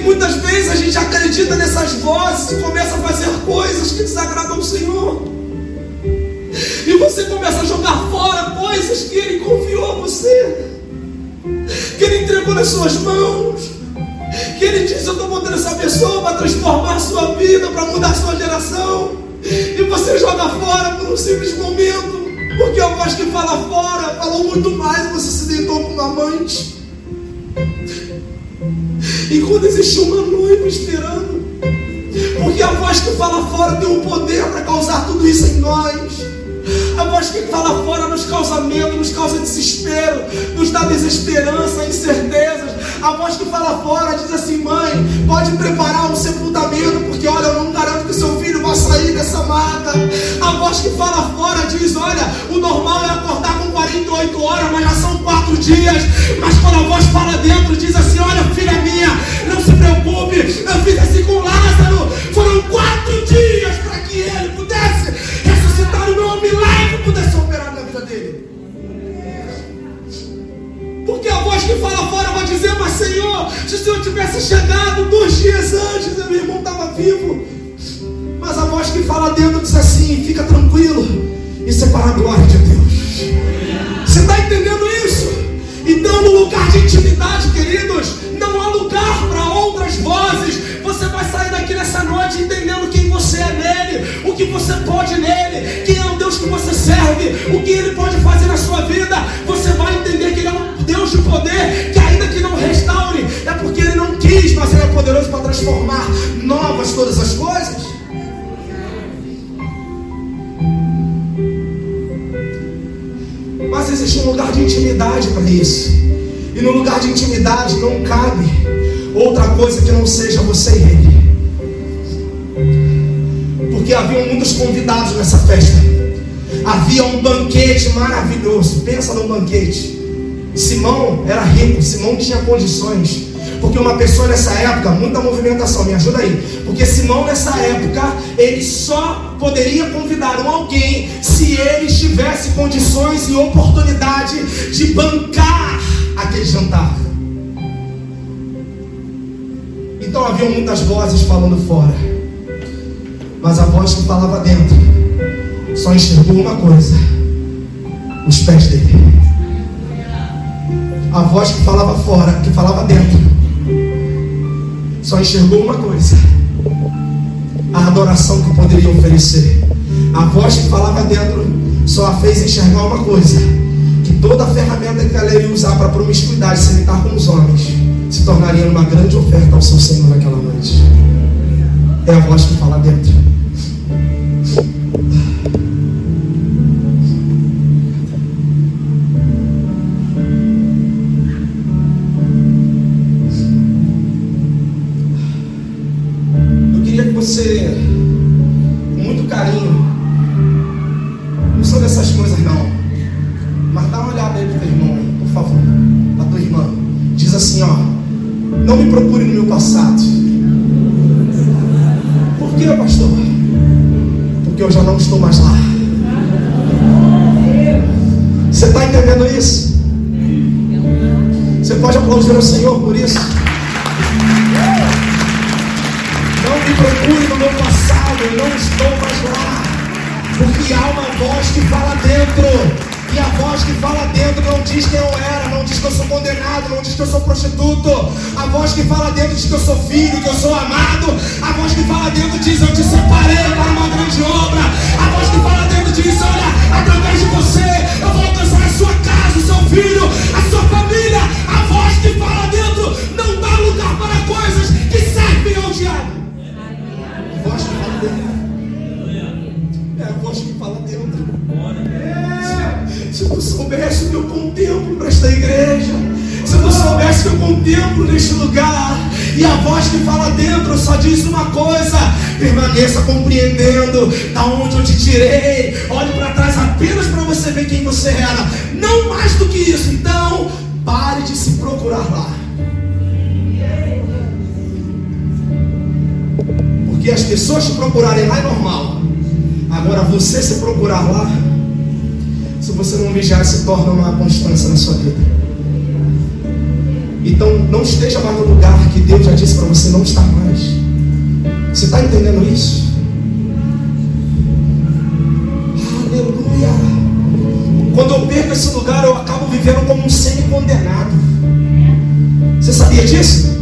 Muitas vezes a gente acredita nessas vozes e começa a fazer coisas que desagradam o Senhor. E você começa a jogar fora coisas que Ele confiou a você, que Ele entregou nas suas mãos. Que Ele disse: Eu estou botando essa pessoa para transformar a sua vida, para mudar a sua geração. E você joga fora por um simples momento. Porque a voz que fala fora falou muito mais, você se deitou com uma amante. E quando existe uma noiva esperando, porque a voz que fala fora tem o poder para causar tudo isso em nós. A voz que fala fora nos causa medo, nos causa desespero, nos dá desesperança, incertezas. A voz que fala fora diz assim: mãe, pode preparar um sepultamento, porque olha, eu não garanto que seu filho vai sair dessa mata. A voz que fala fora diz: olha, o normal é acordar com 48 horas, mas já são quatro dias. Mas quando a voz fala dentro, diz assim: olha, filha minha, não se preocupe, eu fiz assim com Lázaro. Foram quatro dias para que ele pudesse voz que fala fora vai dizer, mas Senhor, se o Senhor tivesse chegado dois dias antes, meu irmão estava vivo. Mas a voz que fala dentro diz assim, fica tranquilo, isso é para a glória de Deus. Você está entendendo isso? Então, no lugar de intimidade, queridos, não há lugar para outras vozes. Você vai sair daqui nessa noite entendendo quem você é nele, o que você pode nele, quem é o Deus que você serve, o que ele pode fazer na sua vida. Você vai entender que ele é um Deus de poder, que ainda que não restaure, é porque ele não quis, mas ele é poderoso para transformar novas todas as coisas. Mas existe um lugar de intimidade para isso. E no lugar de intimidade não cabe outra coisa que não seja você e ele. Porque haviam muitos convidados nessa festa. Havia um banquete maravilhoso. Pensa num banquete. Simão era rico, Simão tinha condições. Porque uma pessoa nessa época, muita movimentação, me ajuda aí. Porque Simão nessa época, ele só poderia convidar um alguém se ele tivesse condições e oportunidade de bancar aquele jantar. Então havia muitas vozes falando fora. Mas a voz que falava dentro só enxergou uma coisa: os pés dele. A voz que falava fora, que falava dentro, só enxergou uma coisa: a adoração que poderia oferecer. A voz que falava dentro só a fez enxergar uma coisa: que toda a ferramenta que ela iria usar para promiscuidade, se ele estar com os homens, se tornaria uma grande oferta ao seu Senhor naquela noite. É a voz que fala dentro. Procure no meu passado, eu não estou mais lá. Porque há uma voz que fala dentro. E a voz que fala dentro não diz quem eu era, não diz que eu sou condenado, não diz que eu sou prostituto. A voz que fala dentro diz que eu sou filho, que eu sou amado. A voz que fala dentro diz eu te separei para uma grande obra. A voz que fala dentro diz: olha, através de você eu vou alcançar a sua casa, o seu filho, a sua família. A voz que fala dentro não dá lugar para coisas que servem ao diabo. Voz que fala dentro. É a voz que fala dentro. Se tu soubesse que eu contemplo nesta igreja, se tu soubesse que eu contemplo neste lugar, e a voz que fala dentro só diz uma coisa: permaneça compreendendo da onde eu te tirei. Olhe para trás apenas para você ver quem você era, não mais do que isso. Então, pare de se procurar lá. Porque as pessoas te procurarem lá é normal. Agora, você se procurar lá se você não vigiar, se torna uma constância na sua vida. Então, não esteja mais no lugar que Deus já disse para você não estar mais. Você está entendendo isso? Aleluia. Quando eu perco esse lugar, eu acabo vivendo como um semi-condenado. Você sabia disso?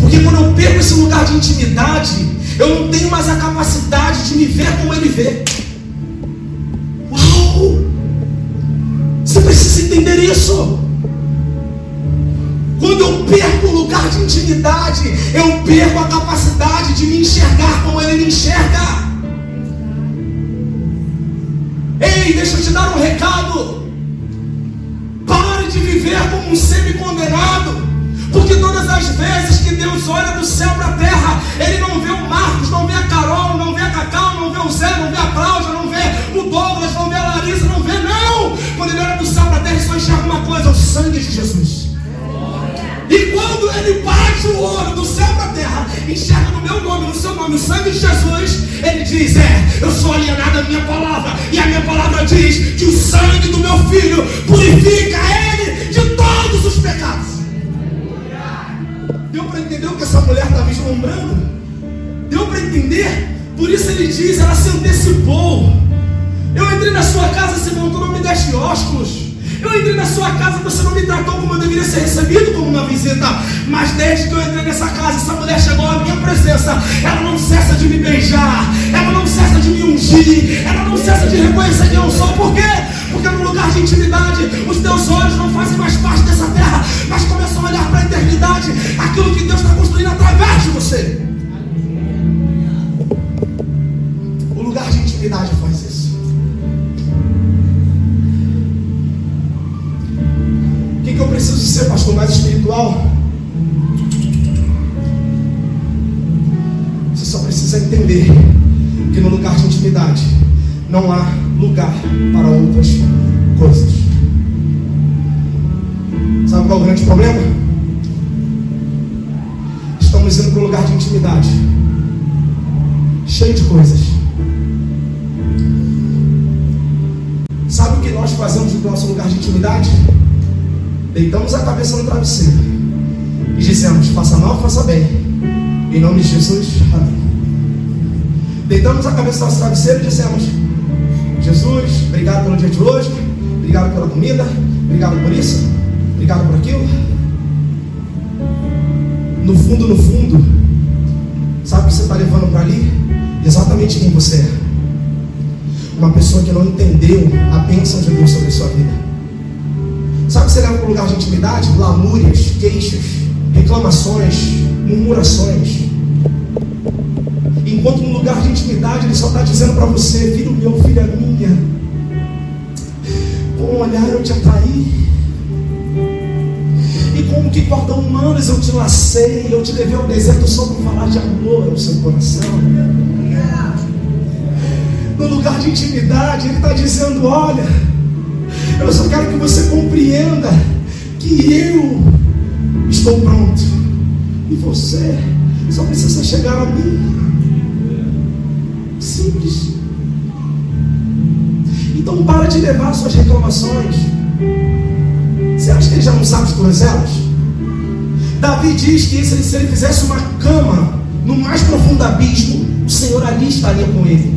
Porque quando eu perco esse lugar de intimidade, eu não tenho mais a capacidade de me ver como ele vê. Você precisa entender isso. Quando eu perco o lugar de intimidade, eu perco a capacidade de me enxergar como ele me enxerga. Ei, deixa eu te dar um recado. Pare de viver como um semi-condenado. Porque todas as vezes Deus olha do céu para a terra, Ele não vê o Marcos, não vê a Carol, não vê a Cacau, não vê o Zé, não vê a Cláudia, não vê o Douglas, não vê a Larissa, não vê, não. Quando Ele olha do céu para a terra, Ele só enxerga uma coisa: o sangue de Jesus. E quando ele bate o ouro do céu para a terra, enxerga no meu nome, no seu nome, o sangue de Jesus, ele diz: É, eu sou alienado à minha palavra, e a minha palavra diz que o sangue do meu filho purifica ele de todos os pecados. Deu para entender o que essa mulher estava vislumbrando? Deu para entender? Por isso ele diz: ela se antecipou. Eu entrei na sua casa, Senhor, tu não me deste ósculos. Eu entrei na sua casa, você não me tratou como eu deveria ser recebido como uma visita. Mas desde que eu entrei nessa casa, essa mulher chegou à minha presença. Ela não cessa de me beijar, ela não cessa de me ungir, ela não cessa de reconhecer quem eu sou. Por quê? Porque no lugar de intimidade, os teus olhos não fazem mais parte dessa terra, mas começam a olhar para a eternidade, aquilo que Deus está construindo através de você. O lugar de intimidade faz isso. O que, que eu preciso ser, pastor, mais espiritual? Você só precisa entender que no lugar de intimidade não há lugar para outras coisas. Sabe qual é o grande problema? Estamos indo para um lugar de intimidade, cheio de coisas. Sabe o que nós fazemos no nosso lugar de intimidade? Deitamos a cabeça no travesseiro e dizemos: faça mal, faça bem. Em nome de Jesus, amém. Deitamos a cabeça no nosso travesseiro e dizemos: Jesus, obrigado pelo dia de hoje, obrigado pela comida, obrigado por isso, obrigado por aquilo. No fundo, no fundo, sabe o que você está levando para ali? Exatamente quem você é. Uma pessoa que não entendeu a bênção de Deus sobre a sua vida. Sabe o que você leva para um lugar de intimidade? Lamúrias, queixas, reclamações, murmurações. Enquanto no lugar de intimidade ele só está dizendo para você, filho meu, filha minha, com um olhar eu te atraí. E como que cordão humanos eu te lacei, eu te levei ao deserto só para falar de amor ao seu coração. No lugar de intimidade, ele está dizendo: Olha, eu só quero que você compreenda que eu estou pronto. E você só precisa chegar a mim. Simples. Então para de levar suas reclamações. Você acha que ele já não sabe todas elas? Davi diz que se ele, se ele fizesse uma cama no mais profundo profundo abismo, o Senhor ali estaria com ele.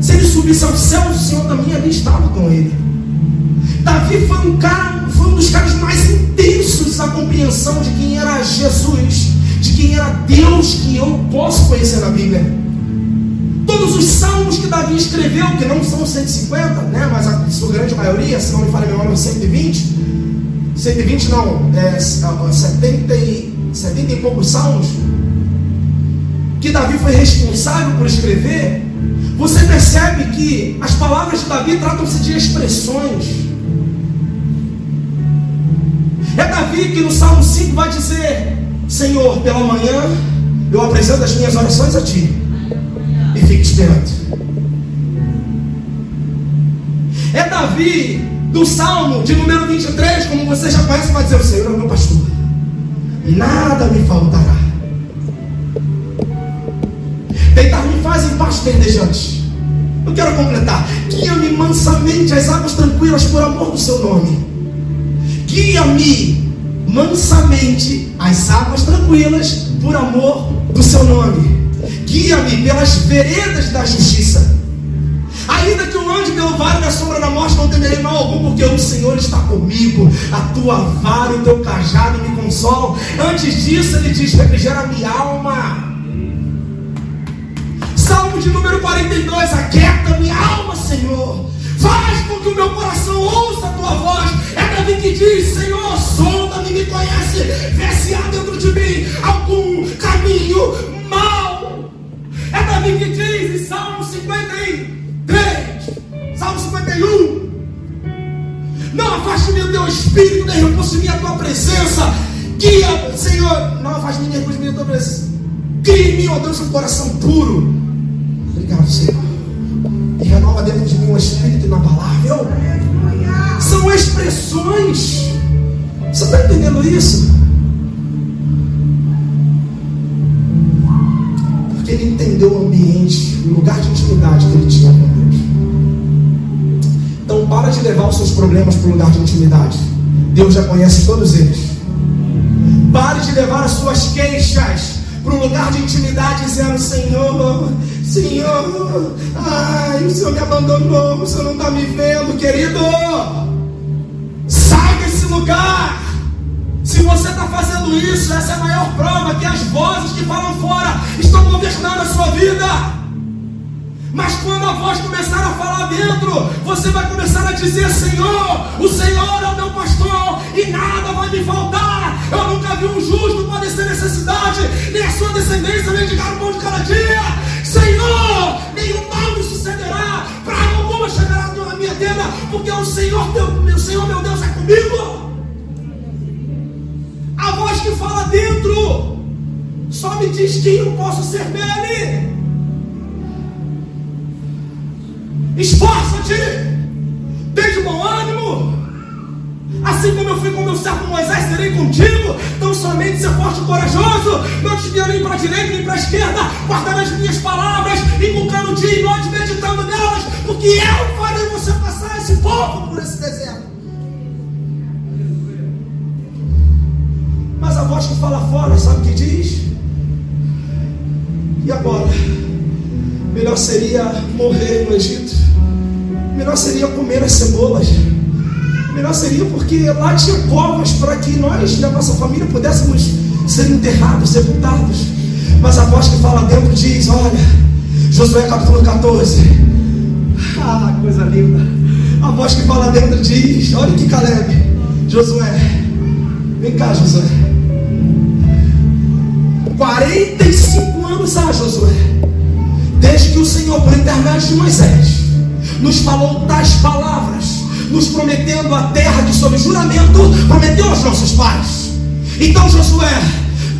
Se ele subisse ao céu, o Senhor também ali estava com ele. Davi foi um cara, foi um dos caras mais intensos na compreensão de quem era Jesus, de quem era Deus que eu posso conhecer na Bíblia. Todos os salmos que Davi escreveu, que não são 150, né, mas a sua grande maioria, se não me falha a memória, 120. 120 não, é, 70 e, 70 e poucos salmos, que Davi foi responsável por escrever, você percebe que as palavras de Davi tratam-se de expressões. É Davi que no Salmo 5 vai dizer: Senhor, pela manhã eu apresento as minhas orações a Ti fique esperando. É Davi do Salmo de número 23, como você já conhece, vai dizer: O Senhor é meu pastor, nada me faltará. Deitar-me faz em paz verdejante. Eu quero completar. Guia-me mansamente às águas tranquilas por amor do seu nome. Guia-me mansamente às águas tranquilas por amor do seu nome. Guia-me pelas veredas da justiça. Ainda que eu ande pelo vale da sombra da morte, não temerei mal algum, porque o Senhor está comigo. A tua vara e o teu cajado me consolam. Antes disso, ele diz: refrigera minha alma. Salmo de número 42: Aquieta minha alma, Senhor. Faz com que o meu coração ouça a tua voz. É Davi que diz: Senhor, sonda-me, me conhece, vê se há dentro de mim algum caminho. É Davi que diz em Salmo 53, Salmo 51. Não afaste-me o teu espírito, nem repulse-me a tua presença. Guia, Senhor, não afaste-me nem repulse-me a tua presença. Cria em mim, ó Deus, um coração puro. Obrigado, Senhor. E renova dentro de mim um espírito inabalável. São expressões. Você está entendendo isso? Porque ele entendeu o ambiente, o lugar de intimidade que ele tinha com Deus. Então para de levar os seus problemas para o lugar de intimidade. Deus já conhece todos eles. Pare de levar as suas queixas para um lugar de intimidade, dizendo: Senhor, Senhor, ai, o Senhor me abandonou, o Senhor não está me vendo, querido. Sai desse lugar. Fazendo isso, essa é a maior prova que as vozes que falam fora estão governando a sua vida. Mas quando a voz começar a falar dentro, você vai começar a dizer: Senhor, o Senhor é o meu pastor e nada vai me faltar. Eu nunca vi um justo padecer necessidade, nem a sua descendência mendigar o pão de cada dia. Senhor, nenhum mal me sucederá, praga alguma chegará na minha tenda, porque o Senhor, meu, meu Senhor, meu Deus, é comigo. A voz que fala dentro só me diz quem eu posso ser nele. Esforça-te, tem de bom ânimo. Assim como eu fui com meu servo Moisés, serei contigo. Então somente ser forte e corajoso. Não desvia nem para a direita nem para a esquerda. Guardar as minhas palavras, inculcando dia e noite, meditando nelas. Porque eu farei você passar esse povo por esse deserto. Mas a voz que fala fora, sabe o que diz? E agora? Melhor seria morrer no Egito. Melhor seria comer as cebolas. Melhor seria porque lá tinha povos para que nós e a nossa família pudéssemos ser enterrados, sepultados. Mas a voz que fala dentro diz: Olha, Josué capítulo 14. Ah, coisa linda. A voz que fala dentro diz: Olha que Caleb, Josué, vem cá, Josué. 45 anos há, Josué, desde que o Senhor, por intermédio de Moisés, nos falou tais palavras, nos prometendo a terra que, sob juramento, prometeu aos nossos pais. Então, Josué,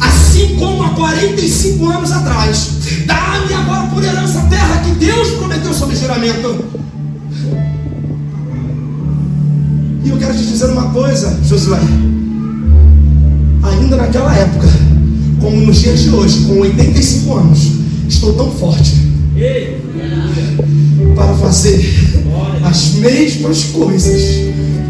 assim como há 45 anos atrás, dá-me agora por herança a terra que Deus prometeu sob juramento. E eu quero te dizer uma coisa, Josué. Ainda naquela época, como nos dias de hoje, com 85 anos, estou tão forte para fazer as mesmas coisas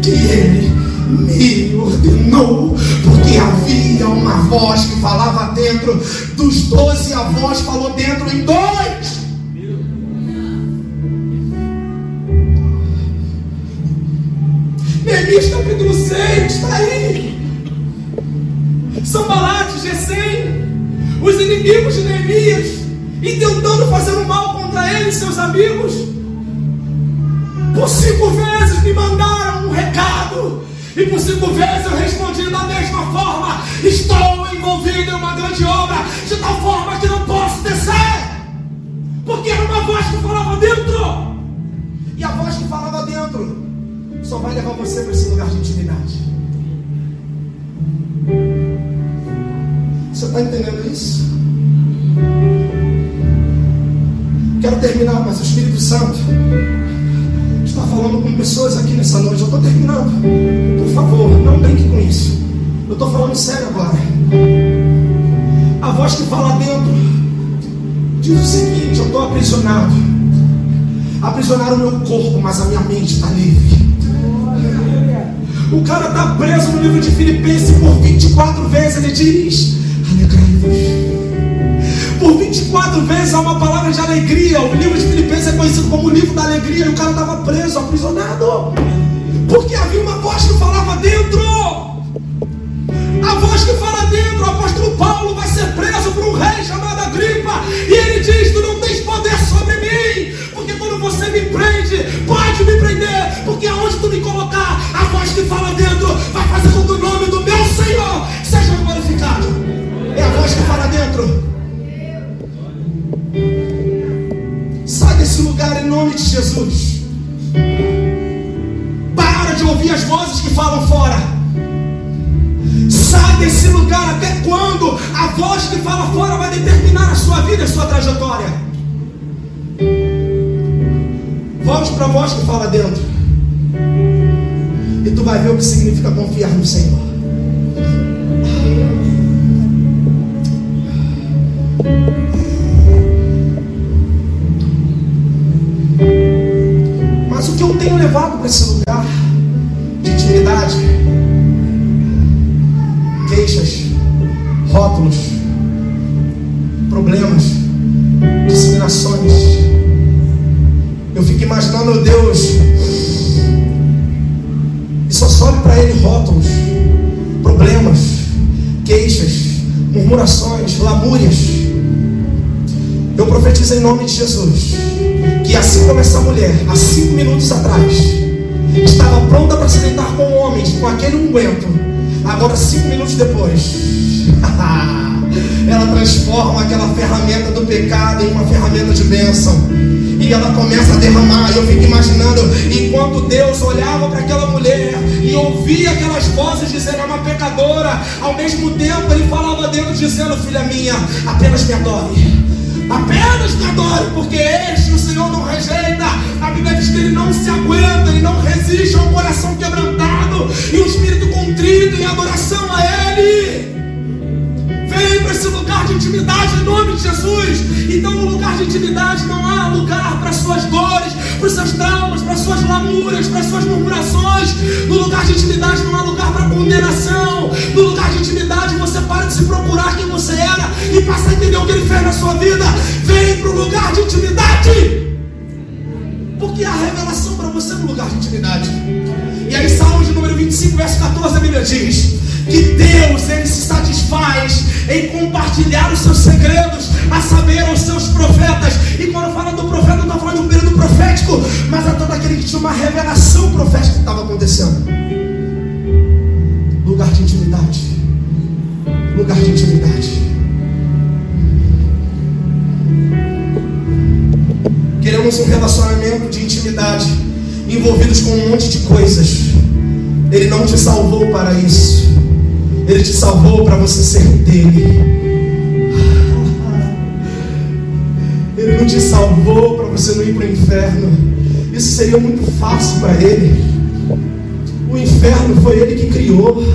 que ele me ordenou, porque havia uma voz que falava dentro dos doze, a voz falou dentro em dois. Neemias capítulo 6, está aí. Sambalate, Gesem, os inimigos de Neemias, intentando fazer o mal contra ele e seus amigos. Por cinco vezes me mandaram um recado, e por cinco vezes eu respondi da mesma forma: Estou envolvido em uma grande obra, de tal forma que não posso descer, porque era uma voz que falava dentro, e a voz que falava dentro só vai levar você para esse lugar de intimidade. Você está entendendo isso? Quero terminar, mas o Espírito Santo está falando com pessoas aqui nessa noite. Eu estou terminando. Por favor, não brinque com isso. Eu estou falando sério agora. A voz que fala dentro diz o seguinte: Eu estou aprisionado. Aprisionaram o meu corpo, mas a minha mente está livre. O cara está preso no livro de Filipenses por 24 vezes. Ele diz. Por 24 vezes há uma palavra de alegria. O livro de Filipenses é conhecido como o livro da alegria. E o cara estava preso, aprisionado. Porque havia uma voz que falava dentro. A voz que fala dentro. O apóstolo Paulo vai ser preso por um rei chamado Agripa. E ele diz: Tu não tens poder sobre mim. Porque quando você me prende, pode me prender. Porque aonde tu me colocar, a voz que fala Voz que fala dentro. Sai desse lugar em nome de Jesus. Para de ouvir as vozes que falam fora. Sai desse lugar até quando a voz que fala fora vai determinar a sua vida, a sua trajetória. Volte para a voz que fala dentro. E tu vai ver o que significa confiar no Senhor. Mas o que eu tenho levado para esse lugar de intimidade, queixas, rótulos, problemas, discriminações. Eu fico imaginando, Deus, e só sobe para ele rótulos, problemas, queixas, murmurações, lamúrias. Eu profetizo em nome de Jesus que assim como essa mulher, há cinco minutos atrás, estava pronta para se deitar com o homem, com aquele unguento, agora cinco minutos depois, [laughs] ela transforma aquela ferramenta do pecado em uma ferramenta de bênção. E ela começa a derramar. Eu fico imaginando, enquanto Deus olhava para aquela mulher e ouvia aquelas vozes dizendo é uma pecadora, ao mesmo tempo ele falava dentro, dizendo: Filha minha, apenas me adore. Apenas me adore, porque este o Senhor não rejeita. A Bíblia diz que ele não se aguenta, ele não resiste ao coração quebrantado e o espírito contrito em adoração a Ele. Lugar de intimidade em nome de Jesus. Então, no lugar de intimidade, não há lugar para suas dores, para os seus traumas, para suas lamúrias, para suas murmurações. No lugar de intimidade, não há lugar para condenação. No lugar de intimidade, você para de se procurar quem você era e passa a entender o que ele fez na sua vida. Vem para o lugar de intimidade. Porque há revelação para você no lugar de intimidade. E aí, Salmo de número 25, verso 14, a Bíblia diz que Deus ele se satisfaz em compartilhar os seus segredos, a saber, aos seus profetas. E quando fala do profeta, não está falando de um período profético, mas é todo aquele que tinha uma revelação profética que estava acontecendo. Lugar de intimidade. Lugar de intimidade. Queremos um relacionamento de intimidade, envolvidos com um monte de coisas. Ele não te salvou para isso. Ele te salvou para você ser dele. Ele não te salvou para você não ir para o inferno. Isso seria muito fácil para ele. O inferno foi ele que criou.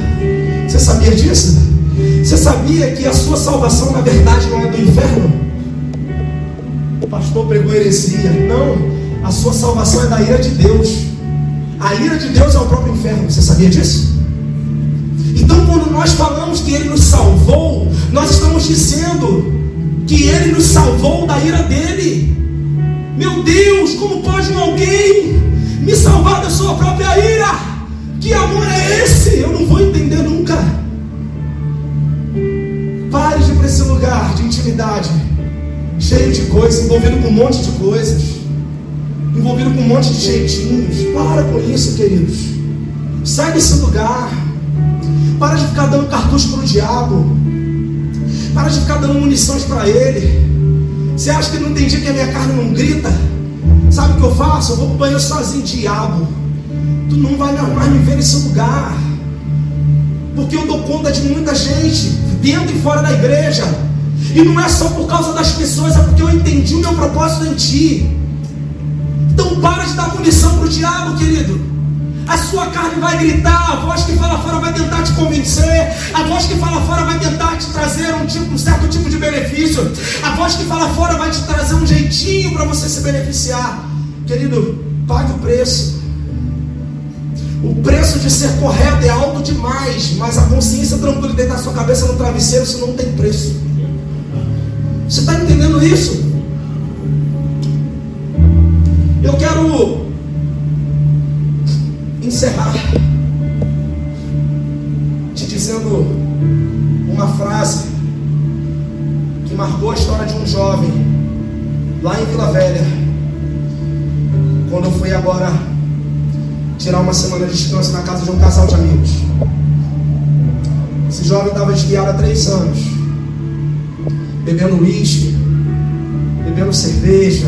Você sabia disso? Você sabia que a sua salvação na verdade não é do inferno? O pastor pregou heresia. Não, a sua salvação é da ira de Deus. A ira de Deus é o próprio inferno. Você sabia disso? Então, quando nós falamos que Ele nos salvou, nós estamos dizendo que Ele nos salvou da ira dele. Meu Deus, como pode alguém me salvar da sua própria ira? Que amor é esse? Eu não vou entender nunca. Pare de ir para esse lugar de intimidade, cheio de coisas, envolvido com um monte de coisas, envolvido com um monte de jeitinhos. Para com isso, queridos. Sai desse lugar. Para de ficar dando cartucho para o diabo. Para de ficar dando munições para ele. Você acha que não tem dia que a minha carne não grita? Sabe o que eu faço? Eu vou para o banheiro sozinho, diabo. Tu não vai mais me ver nesse lugar. Porque eu dou conta de muita gente, dentro e fora da igreja. E não é só por causa das pessoas, é porque eu entendi o meu propósito em ti. Então para de dar munição para o diabo, querido. A sua carne vai gritar, a voz que fala fora vai tentar te convencer, a voz que fala fora vai tentar te trazer um, tipo, um certo tipo de benefício, a voz que fala fora vai te trazer um jeitinho para você se beneficiar. Querido, pague o preço. O preço de ser correto é alto demais, mas a consciência tranquila de deitar sua cabeça no travesseiro, isso não tem preço. Você está entendendo isso? Encerrar te dizendo uma frase que marcou a história de um jovem lá em Vila Velha, quando eu fui agora tirar uma semana de descanso na casa de um casal de amigos. Esse jovem estava desviado há três anos, bebendo uísque, bebendo cerveja,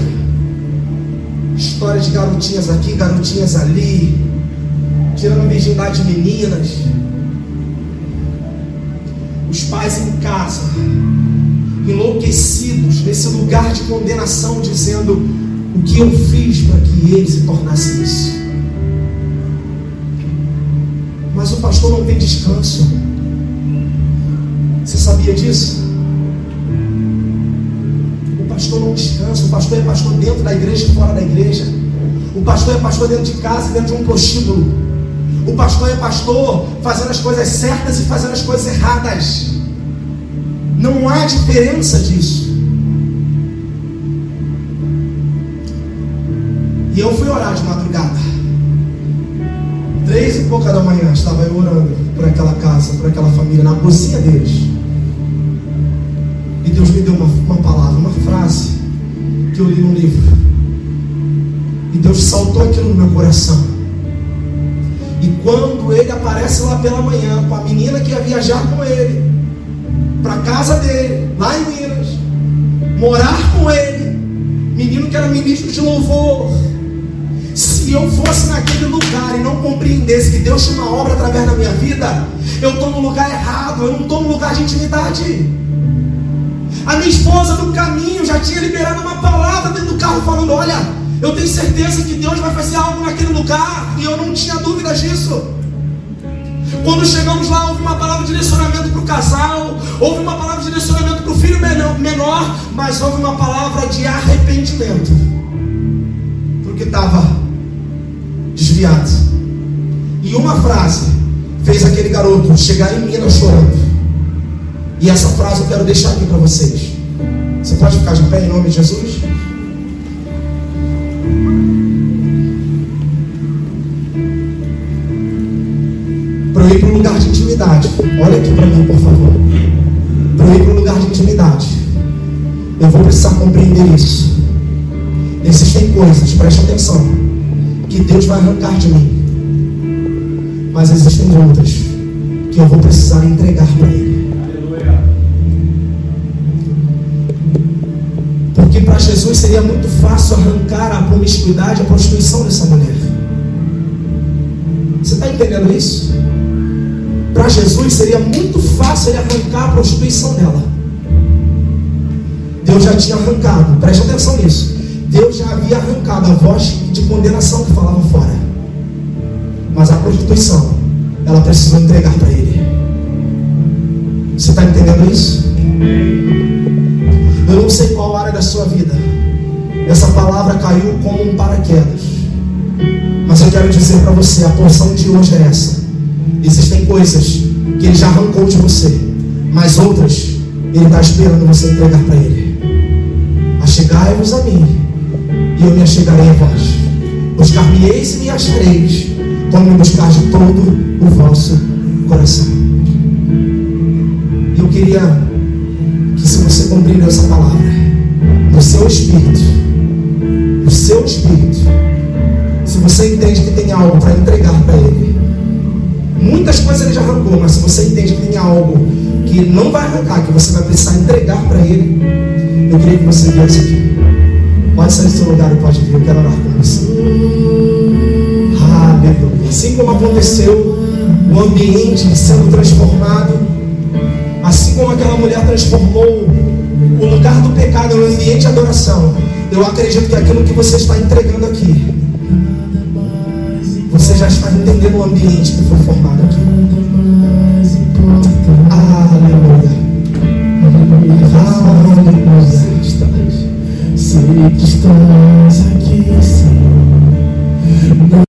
história de garotinhas aqui, garotinhas ali, tirando virgindade de meninas. Os pais em casa, enlouquecidos nesse lugar de condenação, dizendo o que eu fiz para que ele se tornasse isso. Mas o pastor não tem descanso. Você sabia disso? O pastor não descansa. O pastor é pastor dentro da igreja e fora da igreja. O pastor é pastor dentro de casa dentro de um prostíbulo. O pastor é pastor fazendo as coisas certas e fazendo as coisas erradas. Não há diferença disso. E eu fui orar de madrugada. Três e pouca da manhã estava eu orando por aquela casa, por aquela família, na cozinha deles. E Deus me deu uma, uma palavra, uma frase que eu li no livro. E Deus saltou aquilo no meu coração. E quando ele aparece lá pela manhã com a menina que ia viajar com ele para casa dele, lá em Minas, morar com ele, menino que era ministro de louvor. Se eu fosse naquele lugar e não compreendesse que Deus tinha uma obra através da minha vida, eu estou no lugar errado, eu não estou no lugar de intimidade. A minha esposa no caminho já tinha liberado uma palavra dentro do carro falando: Olha, eu tenho certeza que Deus vai fazer algo naquele lugar e eu não tinha dúvidas disso. Quando chegamos lá, houve uma palavra de direcionamento para o casal, houve uma palavra de direcionamento para o filho menor, mas houve uma palavra de arrependimento, porque estava desviado. E uma frase fez aquele garoto chegar em Minas chorando. E essa frase eu quero deixar aqui para vocês. Você pode ficar de pé em nome de Jesus? Eu ir para um lugar de intimidade. Olha aqui para mim, por favor. Para eu ir para um lugar de intimidade. Eu vou precisar compreender isso. Existem coisas, preste atenção, que Deus vai arrancar de mim. Mas existem outras que eu vou precisar entregar para Ele. Porque para Jesus seria muito fácil arrancar a promiscuidade, a prostituição dessa mulher. Você está entendendo isso? Para Jesus seria muito fácil ele arrancar a prostituição dela. Deus já tinha arrancado, preste atenção nisso. Deus já havia arrancado a voz de condenação que falava fora. Mas a prostituição, ela precisou entregar para ele. Você está entendendo isso? Eu não sei qual área da sua vida essa palavra caiu como um paraquedas. Mas eu quero dizer para você: a porção de hoje é essa. Existem coisas que Ele já arrancou de você, mas outras Ele está esperando você entregar para Ele. Achegai-vos a mim, e eu me achegarei a vós. Buscar-me-eis e me achareis, quando me buscar de todo o vosso coração. Eu queria que, se você compreender essa palavra, no seu espírito, no seu espírito, se você entende que tem algo para entregar para Ele, muitas coisas Ele já arrancou, mas se você entende que tem algo que não vai arrancar, que você vai precisar entregar para Ele, eu queria que você viesse aqui. Pode sair do seu lugar e pode vir, eu quero orar com você. Aleluia. Assim como aconteceu o ambiente sendo transformado, assim como aquela mulher transformou o lugar do pecado no ambiente de adoração, eu acredito que aquilo que você está entregando aqui, já está entendendo o ambiente que foi formado aqui. Aleluia. Aleluia. Sei que estás aqui.